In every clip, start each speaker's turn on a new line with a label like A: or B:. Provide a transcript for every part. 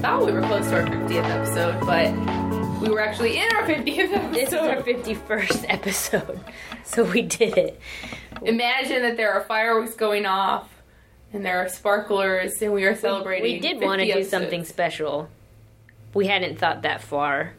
A: Thought we were close to our 50th episode, but we were actually in our 50th episode.
B: This is our 51st episode, so we did it.
A: Imagine that there are fireworks going off and there are sparklers and we are celebrating.
B: We did want to do
A: episodes.
B: something special. We hadn't thought that far.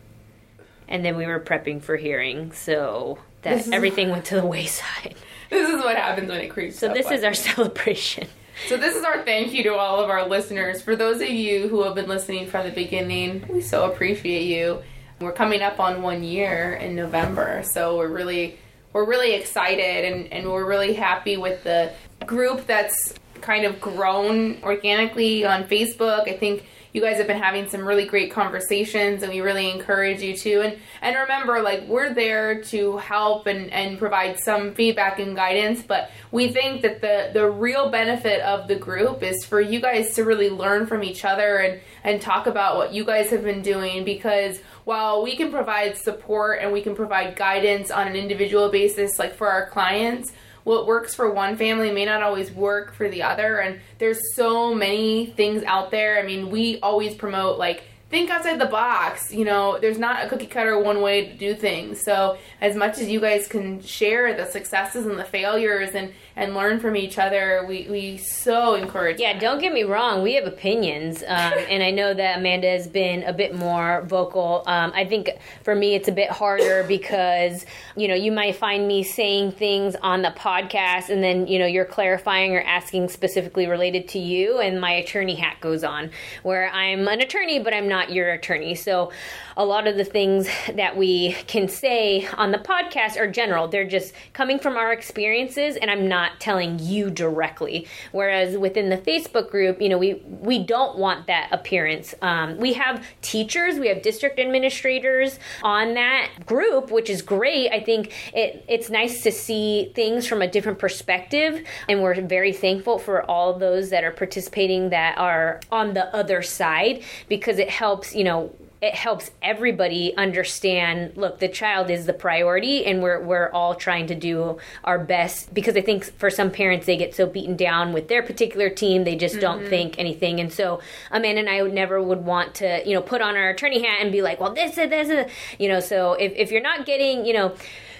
B: And then we were prepping for hearing, so that everything went to the wayside.
A: This is what happens when it creeps
B: So this is our celebration.
A: So this is our thank you to all of our listeners. For those of you who have been listening from the beginning, we so appreciate you. We're coming up on one year in November, so we're really we're really excited and, and we're really happy with the group that's kind of grown organically on Facebook. I think you guys have been having some really great conversations and we really encourage you to. And and remember like we're there to help and and provide some feedback and guidance but we think that the the real benefit of the group is for you guys to really learn from each other and and talk about what you guys have been doing because while we can provide support and we can provide guidance on an individual basis like for our clients what works for one family may not always work for the other. And there's so many things out there. I mean we always promote like think outside the box you know there's not a cookie cutter one way to do things so as much as you guys can share the successes and the failures and and learn from each other we we so encourage
B: Yeah, don't get me wrong. We have opinions, um, and I know that Amanda has been a bit more vocal. Um, I think for me, it's a bit harder because you know you might find me saying things on the podcast, and then you know you're clarifying or asking specifically related to you, and my attorney hat goes on, where I'm an attorney, but I'm not your attorney. So a lot of the things that we can say on the podcast are general. They're just coming from our experiences, and I'm not telling you directly. Whereas within the Facebook group, you know, we we don't want that appearance. Um, we have teachers, we have district administrators on that group, which is great. I think it it's nice to see things from a different perspective, and we're very thankful for all those that are participating that are on the other side because it helps, you know it helps everybody understand look the child is the priority and we're we're all trying to do our best because I think for some parents they get so beaten down with their particular team they just don't mm-hmm. think anything. And so Amanda and I would never would want to you know put on our attorney hat and be like well this is this is you know so if, if you're not getting you know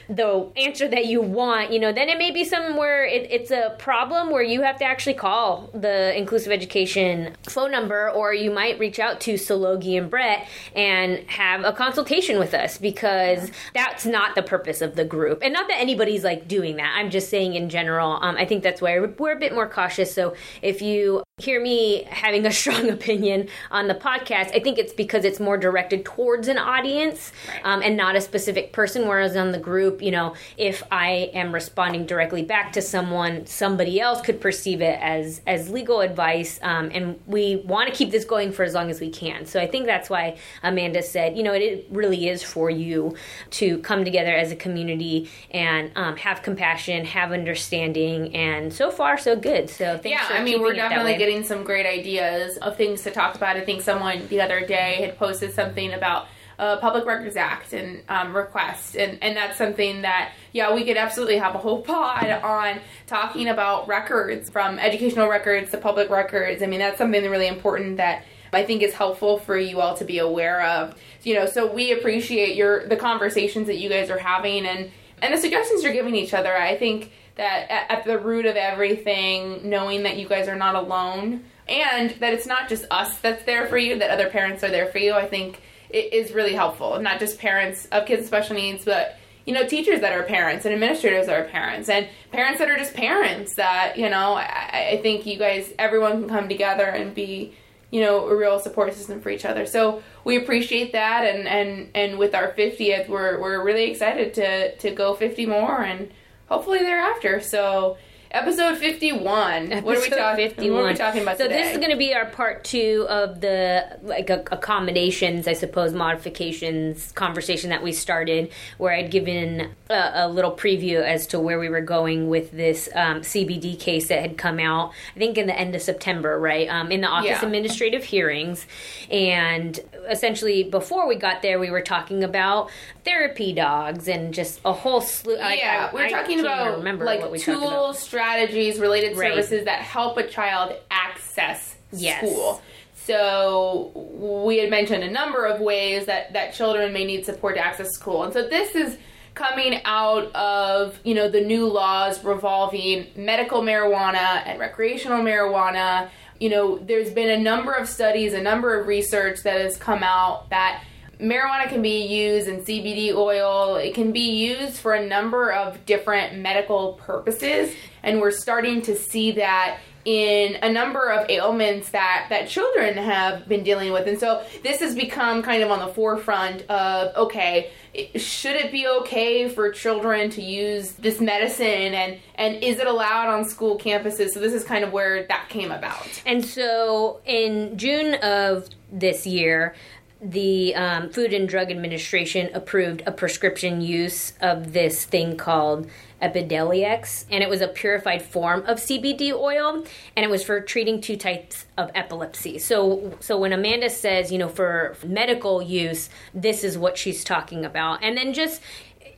B: the answer that you want, you know, then it may be somewhere it, it's a problem where you have to actually call the inclusive education phone number, or you might reach out to Selogie and Brett and have a consultation with us because that's not the purpose of the group. And not that anybody's like doing that. I'm just saying in general, um, I think that's why we're, we're a bit more cautious. So if you hear me having a strong opinion on the podcast, I think it's because it's more directed towards an audience um, and not a specific person. Whereas on the group, you know, if I am responding directly back to someone, somebody else could perceive it as as legal advice. Um, and we want to keep this going for as long as we can. So I think that's why Amanda said, you know, it, it really is for you to come together as a community and um, have compassion, have understanding, and so far so good. So thanks
A: yeah,
B: for
A: I mean, we're
B: keeping it that
A: definitely getting some great ideas of things to talk about. I think someone the other day had posted something about uh, Public Records Act and um, request, and and that's something that yeah, we could absolutely have a whole pod on talking about records from educational records to public records. I mean, that's something really important that. I think is helpful for you all to be aware of. You know, so we appreciate your the conversations that you guys are having and and the suggestions you're giving each other. I think that at, at the root of everything, knowing that you guys are not alone and that it's not just us that's there for you, that other parents are there for you, I think it is really helpful. Not just parents of kids with special needs, but you know, teachers that are parents and administrators that are parents and parents that are just parents that, you know, I, I think you guys, everyone can come together and be, you know, a real support system for each other. So we appreciate that and, and, and with our 50th, we're, we're really excited to, to go 50 more and hopefully thereafter. So episode 51.
B: Episode
A: what are we talking
B: 51.
A: What are we talking about
B: so
A: today?
B: this is going to be our part two of the like a, accommodations, I suppose, modifications conversation that we started, where I'd given a, a little preview as to where we were going with this um, CBD case that had come out. I think in the end of September, right? Um, in the Office
A: Yeah.
B: Administrative Hearings, and essentially before we got there, we were talking about therapy dogs and just a whole slew. like,
A: yeah,
B: I-
A: we're talking about
B: remember
A: like
B: what we talked about.
A: tools, strategies, related
B: Right.
A: services that help a child access
B: Yes.
A: school. So we had mentioned a number of ways that that children may need support to access school, and so this is coming out of you know the new laws revolving medical marijuana and recreational marijuana. You know, there's been a number of studies, a number of research that has come out that marijuana can be used in CBD oil. It can be used for a number of different medical purposes, and we're starting to see that in a number of ailments that that children have been dealing with. And so this has become kind of on the forefront of okay, should it be okay for children to use this medicine and and is it allowed on school campuses? So this is kind of where that came about.
B: And so in June of this year, the um, Food and Drug Administration approved a prescription use of this thing called Epidiolex, and it was a purified form of CBD oil, and it was for treating two types of epilepsy. So, so when Amanda says, you know, for medical use, this is what she's talking about, and then just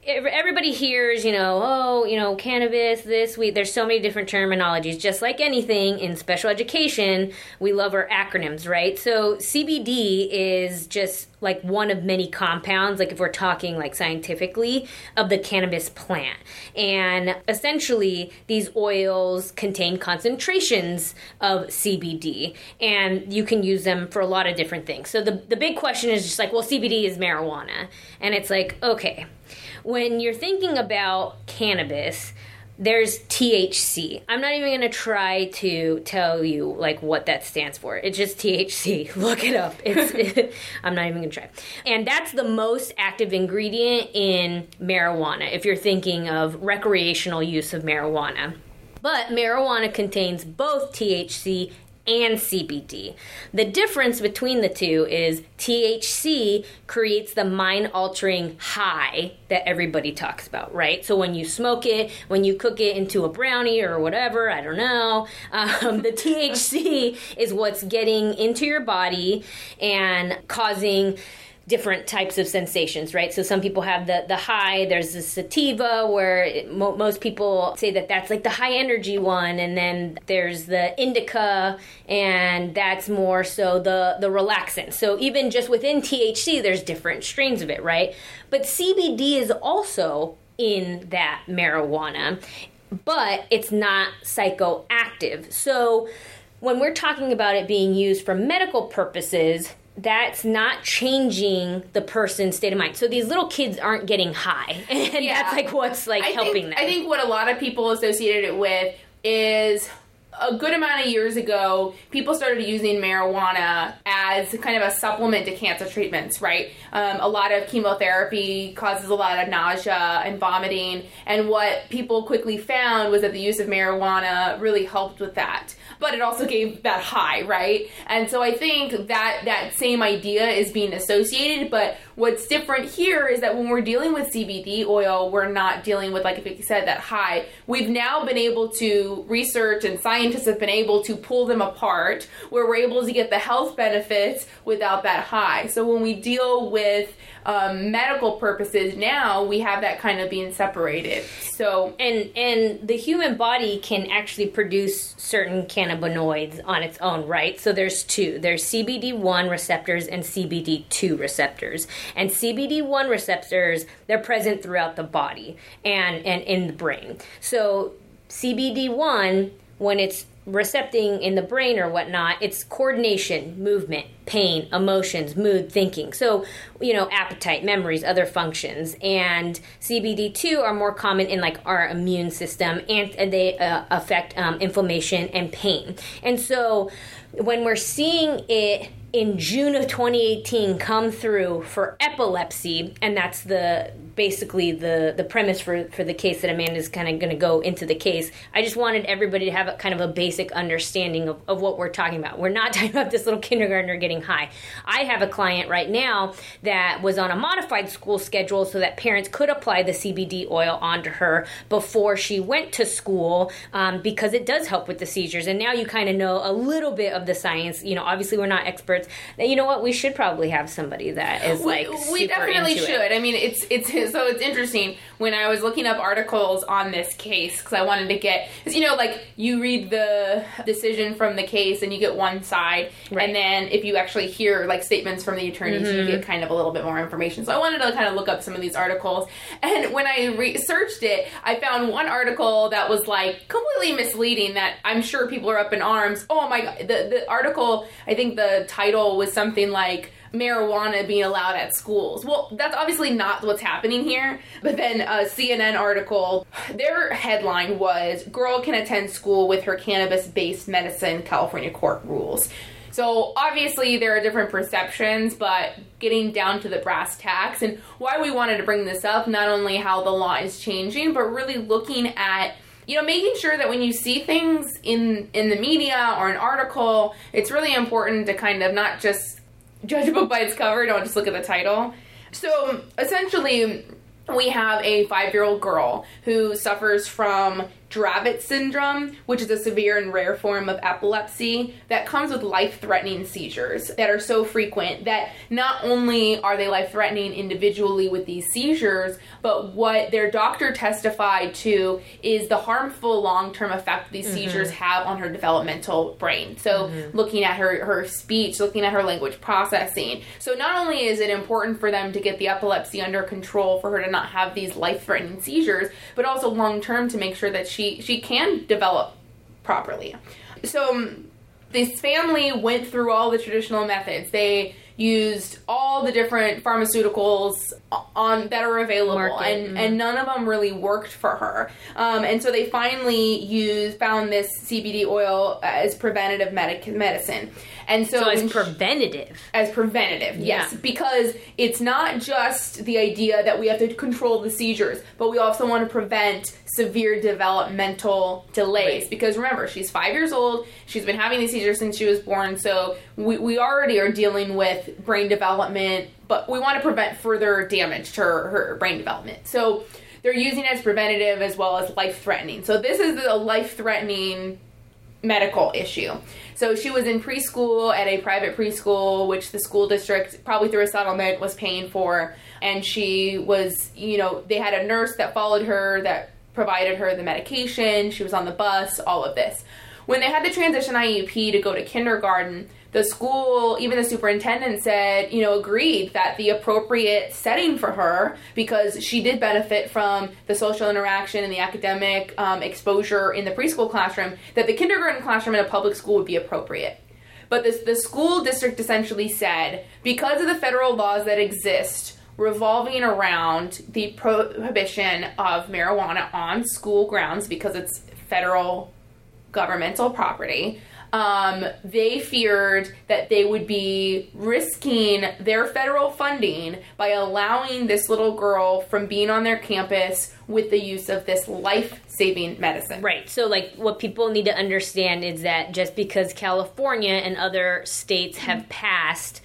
B: everybody hears, you know, oh, you know, cannabis, this, we, there's so many different terminologies. Just like anything in special education, we love our acronyms, right? So CBD is just like one of many compounds, like if we're talking like scientifically, of the cannabis plant. And essentially, these oils contain concentrations of CBD, and you can use them for a lot of different things. So the, the big question is just like, well, CBD is marijuana. And it's like, okay when you're thinking about cannabis, there's THC. I'm not even going to try to tell you like what that stands for. It's just THC. Look it up. It's I'm not even going to try. And that's the most active ingredient in marijuana if you're thinking of recreational use of marijuana. But marijuana contains both THC and CBD. The difference between the two is THC creates the mind altering high that everybody talks about, right? So when you smoke it, when you cook it into a brownie or whatever, I don't know, um, the THC is what's getting into your body and causing different types of sensations, right? So some people have the the high. There's the sativa, where it, mo- most people say that that's like the high energy one, and then there's the indica, and that's more so the the relaxant. So even just within THC, there's different strains of it, right? But CBD is also in that marijuana, but it's not psychoactive. So when we're talking about it being used for medical purposes, that's not changing the person's state of mind. So these little kids aren't getting high, and
A: Yeah.
B: that's like what's like
A: I
B: helping
A: think,
B: them.
A: I think what a lot of people associated it with is a good amount of years ago, people started using marijuana as kind of a supplement to cancer treatments, right? Um, a lot of chemotherapy causes a lot of nausea and vomiting, and what people quickly found was that the use of marijuana really helped with that. But it also gave that high, right? And so I think that that same idea is being associated. But what's different here is that when we're dealing with CBD oil, we're not dealing with, like Vicki said, that high. We've now been able to research and scientists have been able to pull them apart where we're able to get the health benefits without that high. So when we deal with um, medical purposes now, we have that kind of being separated. So
B: and and the human body can actually produce certain cannabinoids on its own right so there's two there's cbd1 receptors and cbd2 receptors and cbd1 receptors they're present throughout the body and and in the brain so cbd1 when it's recepting in the brain or whatnot, it's coordination, movement, pain, emotions, mood, thinking. So, you know, appetite, memories, other functions. And CBD2 are more common in like our immune system and, they uh, affect um, inflammation and pain. And so when we're seeing it in June of 2018 come through for epilepsy, and that's the basically the the premise for for the case that Amanda's kind of going to go into the case. I just wanted everybody to have a kind of a basic understanding of, of what we're talking about. We're not talking about this little kindergartner getting high. I have a client right now that was on a modified school schedule so that parents could apply the CBD oil onto her before she went to school um, because it does help with the seizures. And now you kind of know a little bit of the science. You know, obviously we're not experts. You know what? We should probably have somebody that is like
A: we, we definitely should.
B: It.
A: I mean, it's it's so it's interesting when I was looking up articles on this case because I wanted to get because you know like you read the decision from the case and you get one side, right. and then if you actually hear like statements from the attorneys, mm-hmm. you get kind of a little bit more information. So I wanted to kind of look up some of these articles, and when I researched it, I found one article that was like completely misleading. That I'm sure people are up in arms. Oh my god! The the article, I think the title was something like marijuana being allowed at schools. Well, that's obviously not what's happening here. But then a CNN article, their headline was Girl can attend school with her cannabis based medicine, California court rules. So obviously there are different perceptions, but getting down to the brass tacks and why we wanted to bring this up, not only how the law is changing, but really looking at you know making sure that when you see things in in the media or an article it's really important to kind of not just judge a book by its cover. Don't just look at the title. So essentially, we have a five year old girl who suffers from Dravet syndrome, which is a severe and rare form of epilepsy that comes with life threatening seizures that are so frequent that not only are they life threatening individually with these seizures, but what their doctor testified to is the harmful long term effect these mm-hmm. seizures have on her developmental brain. So, mm-hmm. looking at her, her speech, looking at her language processing. So, not only is it important for them to get the epilepsy under control for her to not have these life threatening seizures, but also long term to make sure that she she she can develop properly. So um, this family went through all the traditional methods. They used all the different pharmaceuticals on that are available, Market. and mm-hmm. and none of them really worked for her. Um, and so they finally used found this CBD oil as preventative medic- medicine. And so,
B: so as preventative.
A: As preventative, yes. Yeah. Because it's not just the idea that we have to control the seizures, but we also want to prevent severe developmental delays. Right. Because remember, she's five years old, she's been having these seizures since she was born, so we, we already are dealing with brain development, but we want to prevent further damage to her, her brain development. So they're using it as preventative as well as life threatening. So this is a life threatening medical issue. So she was in preschool at a private preschool, which the school district, probably through a settlement, was paying for. And she was, you know, they had a nurse that followed her that provided her the medication. She was on the bus, all of this. When they had the transition IEP to go to kindergarten, the school, even the superintendent said, you know, agreed that the appropriate setting for her, because she did benefit from the social interaction and the academic um, exposure in the preschool classroom, that the kindergarten classroom in a public school would be appropriate. But this, the school district essentially said, because of the federal laws that exist, revolving around the prohibition of marijuana on school grounds because it's federal governmental property, um, they feared that they would be risking their federal funding by allowing this little girl from being on their campus with the use of this life saving medicine.
B: Right. So, like, what people need to understand is that just because California and other states have passed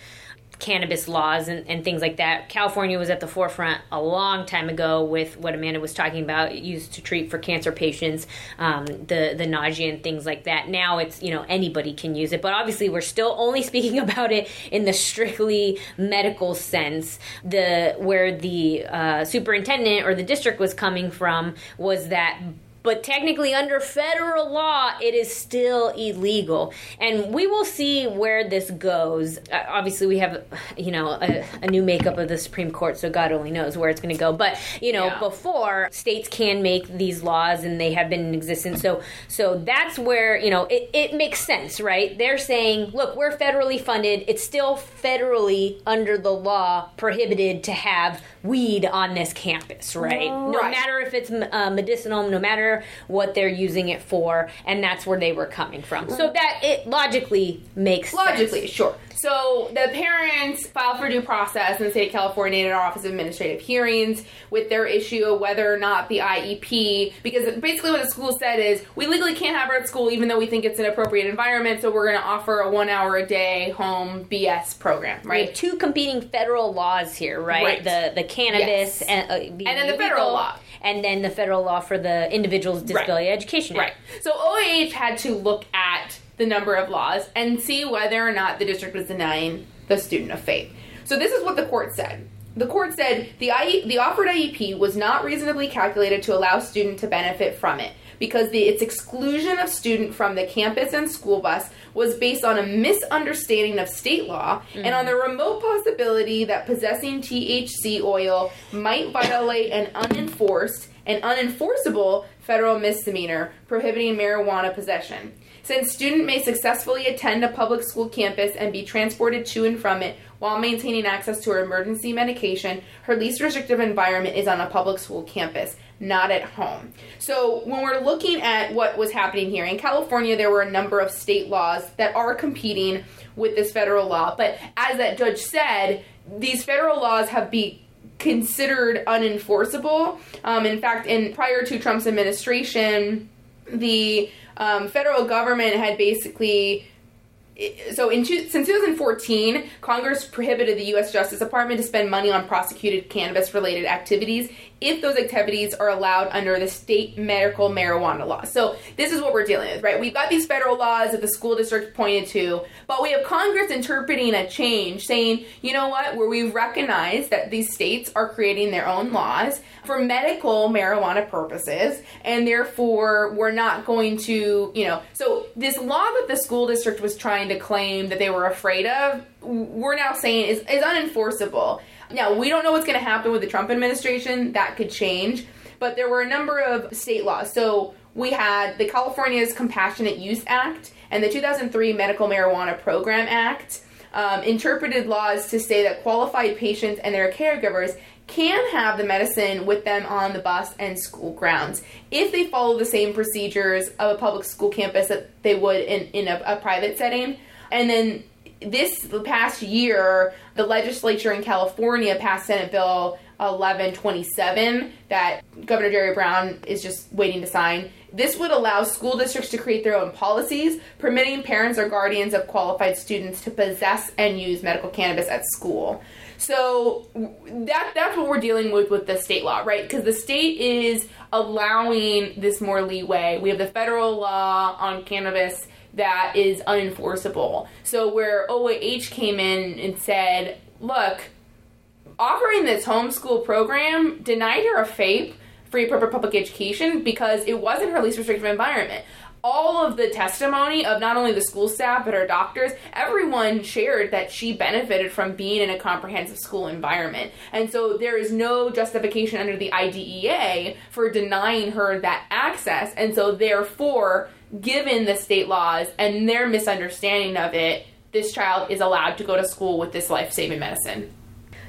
B: cannabis laws and, and things like that. California was at the forefront a long time ago with what Amanda was talking about, used to treat for cancer patients, um, the the nausea and things like that. Now it's you know anybody can use it, but obviously we're still only speaking about it in the strictly medical sense. The where the uh, superintendent or the district was coming from was that but technically under federal law it is still illegal. And we will see where this goes. Uh, obviously we have you know a, a, new makeup of the supreme court so god only knows where it's going to go. But you know yeah. before states can make these laws and they have been in existence. So so that's where you know it, it makes sense right? They're saying look we're federally funded. It's still federally under the law prohibited to have weed on this campus right, right. no matter if it's uh, medicinal no matter what they're using it for, and that's where they were coming from. So that it logically makes
A: Logically,
B: sense.
A: sure. So the parents filed for due process in the state of California in our Office of Administrative Hearings with their issue of whether or not the IEP, because basically what the school said is we legally can't have her at school even though we think it's an appropriate environment, so we're going to offer a one hour a day home BS program,
B: We have
A: right?
B: two competing federal laws here, right?
A: Right.
B: The the cannabis
A: Yes.
B: and, uh,
A: And then the federal law.
B: And then the federal law for the Individuals with Disability Education
A: Right. So OAH had to look at the number of laws and see whether or not the district was denying the student of FAPE. So this is what the court said. The court said the IE, the offered IEP was not reasonably calculated to allow student to benefit from it because the, its exclusion of student from the campus and school bus was based on a misunderstanding of state law and on the mm-hmm. remote possibility that possessing THC oil might violate an unenforced and unenforceable federal misdemeanor prohibiting marijuana possession. Since student may successfully attend a public school campus and be transported to and from it while maintaining access to her emergency medication, her least restrictive environment is on a public school campus, not at home. So, when we're looking at what was happening here in California, there were a number of state laws that are competing with this federal law. But as that judge said, these federal laws have been considered unenforceable. Um, in fact, in prior to Trump's administration, the um, federal government had basically so in since 2014 congress prohibited the u.s justice department to spend money on prosecuted cannabis related activities if those activities are allowed under the state medical marijuana law. So this is what we're dealing with right? We've got these federal laws that the school district pointed to but we have congress interpreting a change saying you know what? Where we recognize that these states are creating their own laws for medical marijuana purposes and therefore we're not going to you know. So this law that the school district was trying to claim that they were afraid of we're now saying is, is unenforceable. Now we don't know what's going to happen with the trump administration. That could change. But there were a number of state laws. So we had the california's compassionate use act and the 2003 medical marijuana program act um, interpreted laws to say that qualified patients and their caregivers can have the medicine with them on the bus and school grounds if they follow the same procedures of a public school campus that they would in, in a, a private setting. And then this past year, the legislature in California passed Senate Bill 1127 that Governor Jerry Brown is just waiting to sign. This would allow school districts to create their own policies permitting parents or guardians of qualified students to possess and use medical cannabis at school. So that that's what we're dealing with with the state law, right? Because the state is allowing this more leeway. We have the federal law on cannabis that is unenforceable. So where OAH came in and said, "Look, offering this homeschool program denied her a FAPE, free public education, because it wasn't her least restrictive environment." All of the testimony of not only the school staff but her doctors, everyone shared that she benefited from being in a comprehensive school environment. And so there is no justification under the IDEA for denying her that access. And so therefore, given the state laws and their misunderstanding of it, this child is allowed to go to school with this life-saving medicine.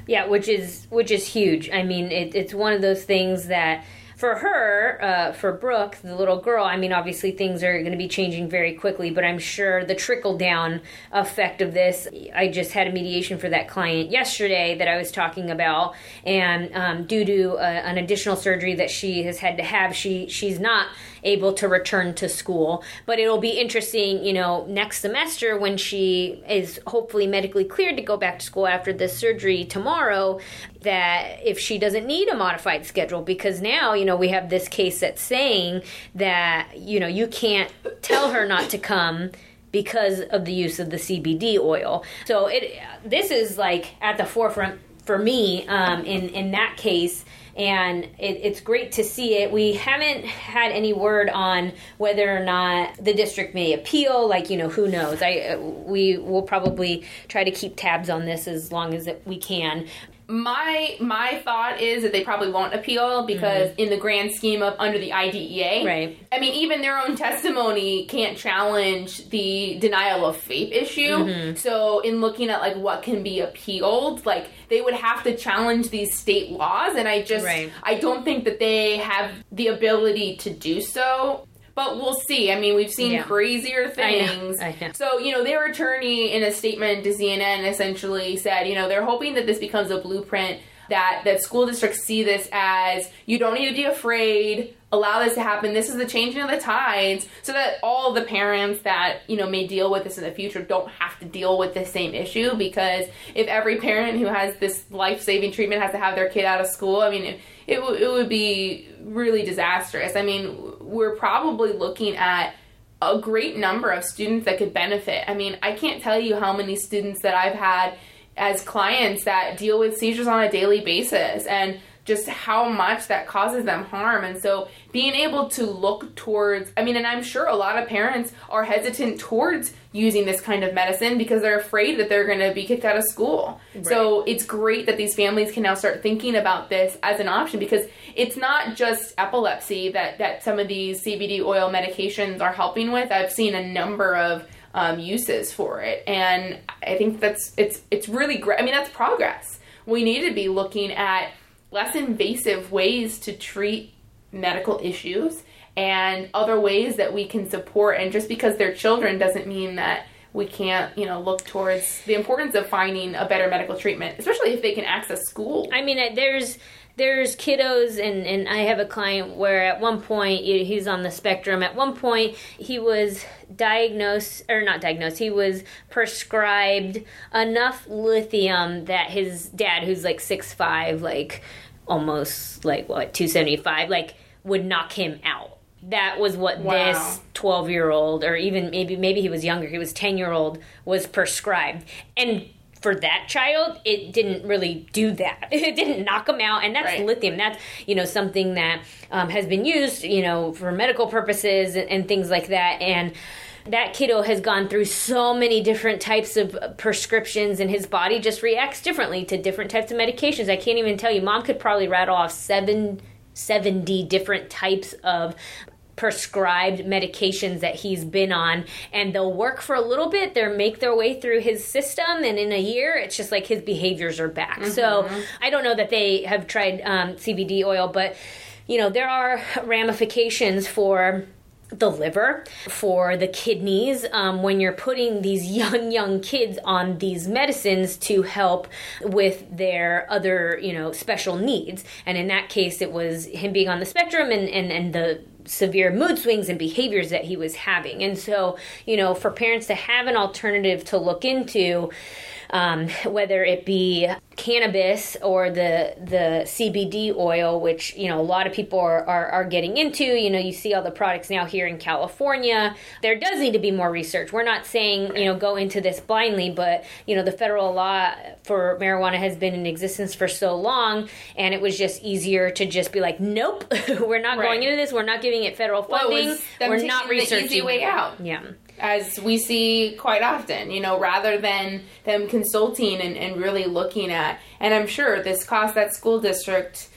B: Yeah, which is which is huge. I mean, it, it's one of those things that for her, uh, for Brooke, the little girl, I mean, obviously things are going to be changing very quickly, but I'm sure the trickle down effect of this. I just had a mediation for that client yesterday that I was talking about, and um, due to uh, an additional surgery that she has had to have, she she's not able to return to school. But it'll be interesting, you know, next semester when she is hopefully medically cleared to go back to school after this surgery tomorrow, that if she doesn't need a modified schedule, because now, you know, we have this case that's saying that, you know, you can't tell her not to come because of the use of the CBD oil. So it this is like at the forefront for me um, in in that case and it, it's great to see it. We haven't had any word on whether or not the district may appeal. Like you know, who knows? I we will probably try to keep tabs on this as long as we can.
A: My my thought is that they probably won't appeal because mm-hmm. in the grand scheme of under the IDEA,
B: Right.
A: I mean, even their own testimony can't challenge the denial of FAPE issue. Mm-hmm. So, in looking at like what can be appealed, like they would have to challenge these state laws, and I just
B: Right.
A: I don't think that they have the ability to do so. But we'll see. I mean, we've seen
B: Yeah.
A: crazier
B: I know.
A: things.
B: I know.
A: So, you know, their attorney in a statement to CNN essentially said, you know, they're hoping that this becomes a blueprint that that school districts see this as you don't need to be afraid, allow this to happen. This is the changing of the tides so that all the parents that, you know, may deal with this in the future don't have to deal with the same issue because if every parent who has this life-saving treatment has to have their kid out of school, I mean, it, it, w- it would be really disastrous. I mean, we're probably looking at a great number of students that could benefit. I mean, I can't tell you how many students that I've had as clients that deal with seizures on a daily basis and just how much that causes them harm. And so being able to look towards, I mean, and I'm sure a lot of parents are hesitant towards using this kind of medicine because they're afraid that they're going to be kicked out of school. So it's great that these families can now start thinking about this as an option because it's not just epilepsy that, that some of these CBD oil medications are helping with. I've seen a number of um, uses for it, and I think that's it's it's really great. I mean, that's progress. We need to be looking at less invasive ways to treat medical issues and other ways that we can support. And just because they're children doesn't mean that we can't, you know, look towards the importance of finding a better medical treatment, especially if they can access school.
B: I mean, there's there's kiddos, and and I have a client where at one point he's on the spectrum. At one point he was diagnosed or not diagnosed. He was prescribed enough lithium that his dad, who's like six five, like almost like what two seventy five, like would knock him out. That was what
A: Wow.
B: this 12 year old or even maybe maybe he was younger he was 10 year old was prescribed and for that child it didn't really do that. It didn't knock him out and that's
A: Right.
B: lithium. That's you know something that um, has been used you know for medical purposes and, and things like that and that kiddo has gone through so many different types of prescriptions and his body just reacts differently to different types of medications. I can't even tell you. Mom could probably rattle off seven 70 different types of prescribed medications that he's been on and they'll work for a little bit. They'll make their way through his system and in a year it's just like his behaviors are back. So i don't know that they have tried um, cbd oil but you know there are ramifications for the liver, for the kidneys, um, when you're putting these young, young kids on these medicines to help with their other, you know, special needs. And in that case, it was him being on the spectrum and, and, and the severe mood swings and behaviors that he was having. And so, you know, for parents to have an alternative to look into, um, whether it be cannabis or the the CBD oil, which you know a lot of people are, are, are getting into. You know, you see all the products now here in California. There does need to be more research. We're not saying you know go into this blindly, but you know the federal law for marijuana has been in existence for so long, and it was just easier to just be like, nope, we're not going into this. We're not giving it federal
A: Well, it
B: funding.
A: was them
B: we're not
A: taking the easy way out.
B: Yeah.
A: As we see quite often, you know, rather than them consulting and, and really looking at, and I'm sure this cost that school district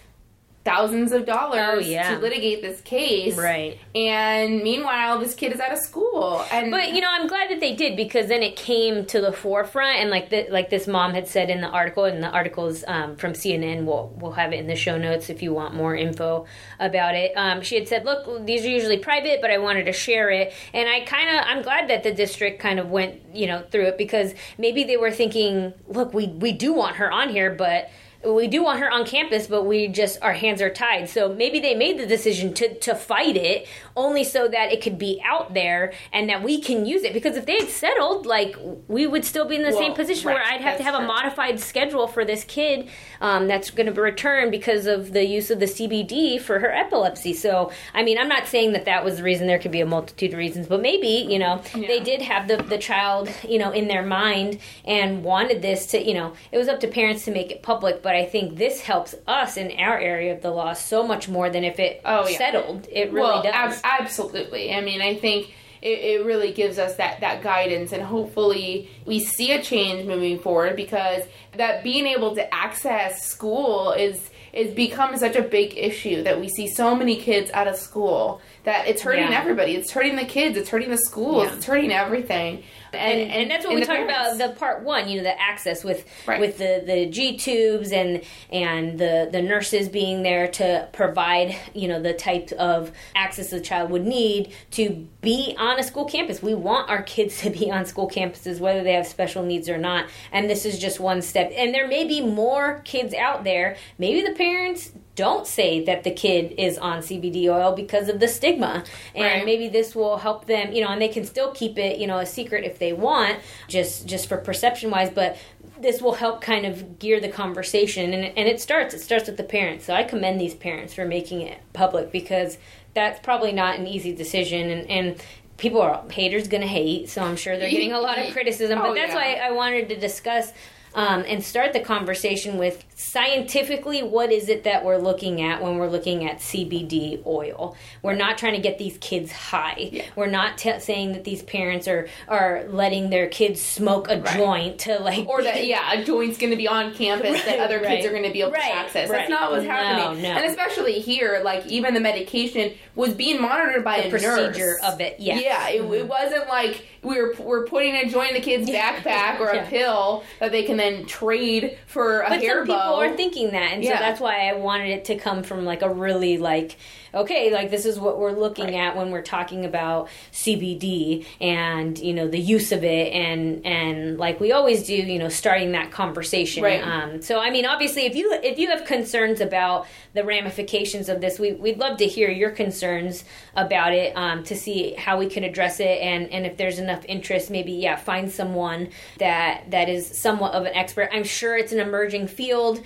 A: thousands of dollars
B: Oh, yeah.
A: to litigate this case.
B: Right.
A: And meanwhile, this kid is out of school. And
B: But you know, I'm glad that they did because then it came to the forefront, and like the, like this mom had said in the article, and the articles um, from CNN, we'll we'll have it in the show notes if you want more info about it. Um, she had said, "Look, these are usually private, but I wanted to share it," and I kind of I'm glad that the district kind of went you know through it because maybe they were thinking, "Look, we we do want her on here, but." We do want her on campus, but we just our hands are tied. So maybe they made the decision to to fight it only so that it could be out there and that we can use it. Because if they had settled, like we would still be in the
A: Well,
B: same position
A: right,
B: where I'd have to have a modified schedule for this kid um, that's going to be returned because of the use of the CBD for her epilepsy. So I mean, I'm not saying that that was the reason. There could be a multitude of reasons, but maybe you know they did have the the child you know in their mind and wanted this to you know it was up to parents to make it public. But I think this helps us in our area of the law so much more than if it
A: Oh, yeah.
B: settled. It really
A: well,
B: does.
A: ab- absolutely. I mean, I think it, it really gives us that that guidance and hopefully we see a change moving forward because that being able to access school is is become such a big issue that we see so many kids out of school that it's hurting
B: Yeah.
A: everybody. It's hurting the kids. It's hurting the schools.
B: Yeah.
A: It's hurting everything.
B: and, and, that's what
A: and
B: we talked about the part one you know the access with
A: Right.
B: with the the g tubes and and the the nurses being there to provide you know the type of access the child would need to be on a school campus we want our kids to be on school campuses whether they have special needs or not and this is just one step and there may be more kids out there maybe the parents don't say that the kid is on CBD oil because of the stigma. And
A: Right.
B: maybe this will help them you know and they can still keep it you know a secret if they want just just for perception wise but this will help kind of gear the conversation. And, and it starts it starts with the parents. So i commend these parents for making it public because that's probably not an easy decision. And, and people are haters gonna hate so i'm sure they're getting a lot of criticism. But
A: Oh,
B: that's
A: yeah.
B: why i wanted to discuss um, and start the conversation with scientifically what is it that we're looking at when we're looking at CBD oil. We're not trying to get these kids high. We're not t- saying that these parents are are letting their kids smoke a joint to like
A: or that yeah, a joint's going to be on campus that
B: Right,
A: other
B: right.
A: kids are going to be able
B: Right,
A: to access.
B: right.
A: That's not what's happening.
B: no.
A: And especially here, like even the medication was being monitored by
B: The
A: a
B: procedure
A: nurse.
B: of it, yes.
A: Yeah, it, it wasn't like we were we're putting a joint in the kid's backpack or
B: Yeah.
A: a pill that they can then trade for a
B: but
A: hair
B: some people
A: bow.
B: are thinking that and so that's why i wanted it to come from like a really like okay like this is what we're looking
A: Right.
B: at when we're talking about cbd and you know the use of it and and like we always do you know starting that conversation
A: Right.
B: um, so i mean obviously if you if you have concerns about the ramifications of this we, we'd love to hear your concerns about it um, to see how we can address it and and if there's enough interest maybe yeah find someone that that is somewhat of an expert i'm sure it's an emerging field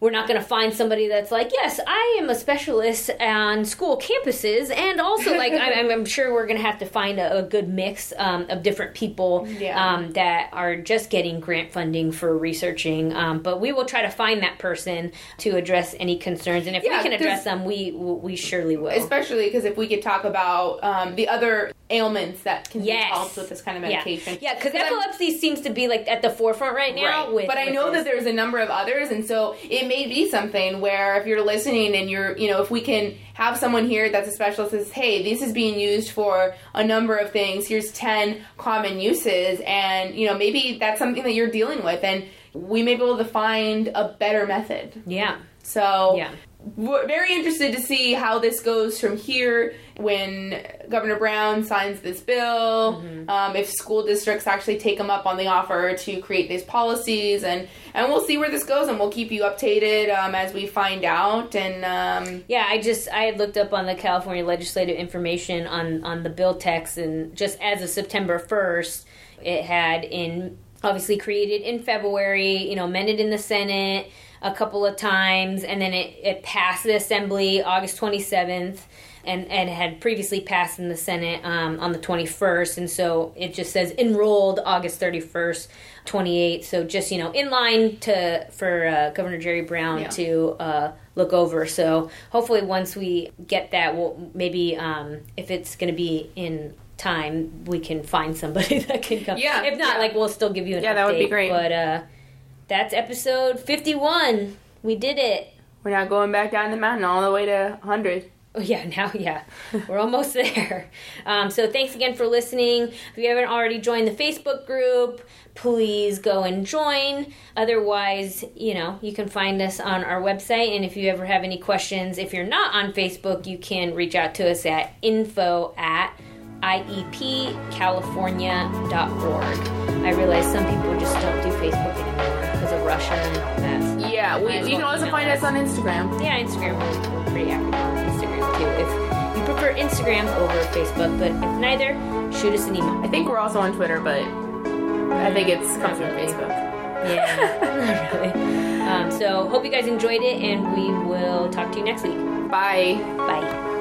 B: we're not going to find somebody that's like, yes, I am a specialist on school campuses, and also like I'm, I'm sure we're going to have to find a, a good mix um, of different people
A: Yeah.
B: um, that are just getting grant funding for researching. Um, but we will try to find that person to address any concerns, and if
A: Yeah,
B: we can address them, we we surely will.
A: Especially because if we could talk about um, the other ailments that can
B: Yes.
A: be helped with this kind of
B: Yeah.
A: medication.
B: Yeah, because
A: 'Cause I'm-
B: epilepsy seems to be like at the forefront right now.
A: Right.
B: With,
A: but I know
B: this.
A: that there's a number of others, and so it may be something where if you're listening and you're, you know, if we can have someone here that's a specialist says, hey, this is being used for a number of things. Here's 10 common uses, and, you know, maybe that's something that you're dealing with, and we may be able to find a better method.
B: yeah,
A: So,
B: yeah.
A: we're very interested to see how this goes from here when Governor Brown signs this bill,
B: Mm-hmm.
A: um, if school districts actually take them up on the offer to create these policies, and and we'll see where this goes, and we'll keep you updated um, as we find out. And um,
B: Yeah, I just I had looked up on the California legislative information on on the bill text, and just as of September first, it had in obviously created in February, you know, amended in the Senate a couple of times, and then it, it passed the Assembly August twenty seventh. And, and had previously passed in the Senate um, on the 21st, and so it just says enrolled August 31st, 28. So just you know, in line to for uh, Governor Jerry Brown
A: Yeah.
B: to uh, look over. So hopefully, once we get that, we'll maybe um, if it's going to be in time, we can find somebody that can come.
A: Yeah,
B: If not,
A: yeah.
B: like we'll still give you an
C: Yeah, that would be great.
B: But uh, that's episode fifty-one. We did it.
C: We're not going back down the mountain all the way to 100.
B: Oh, yeah, now, yeah, we're almost there. Um, so, thanks again for listening. If you haven't already joined the Facebook group, please go and join. Otherwise, you know, you can find us on our website. And if you ever have any questions, if you're not on Facebook, you can reach out to us at info at iepcalifornia.org. I realize some people just don't do Facebook anymore because of Russia.
A: Yeah, we, you can also find
B: us.
A: us on Instagram.
B: Yeah, Instagram. We're, we're pretty active on Instagram too. If you prefer Instagram over Facebook, but if neither, shoot us an email.
A: I think we're also on Twitter, but I think it's comes from Facebook.
B: Yeah, not really. Um, so hope you guys enjoyed it, and we will talk to you next week.
A: Bye.
B: Bye.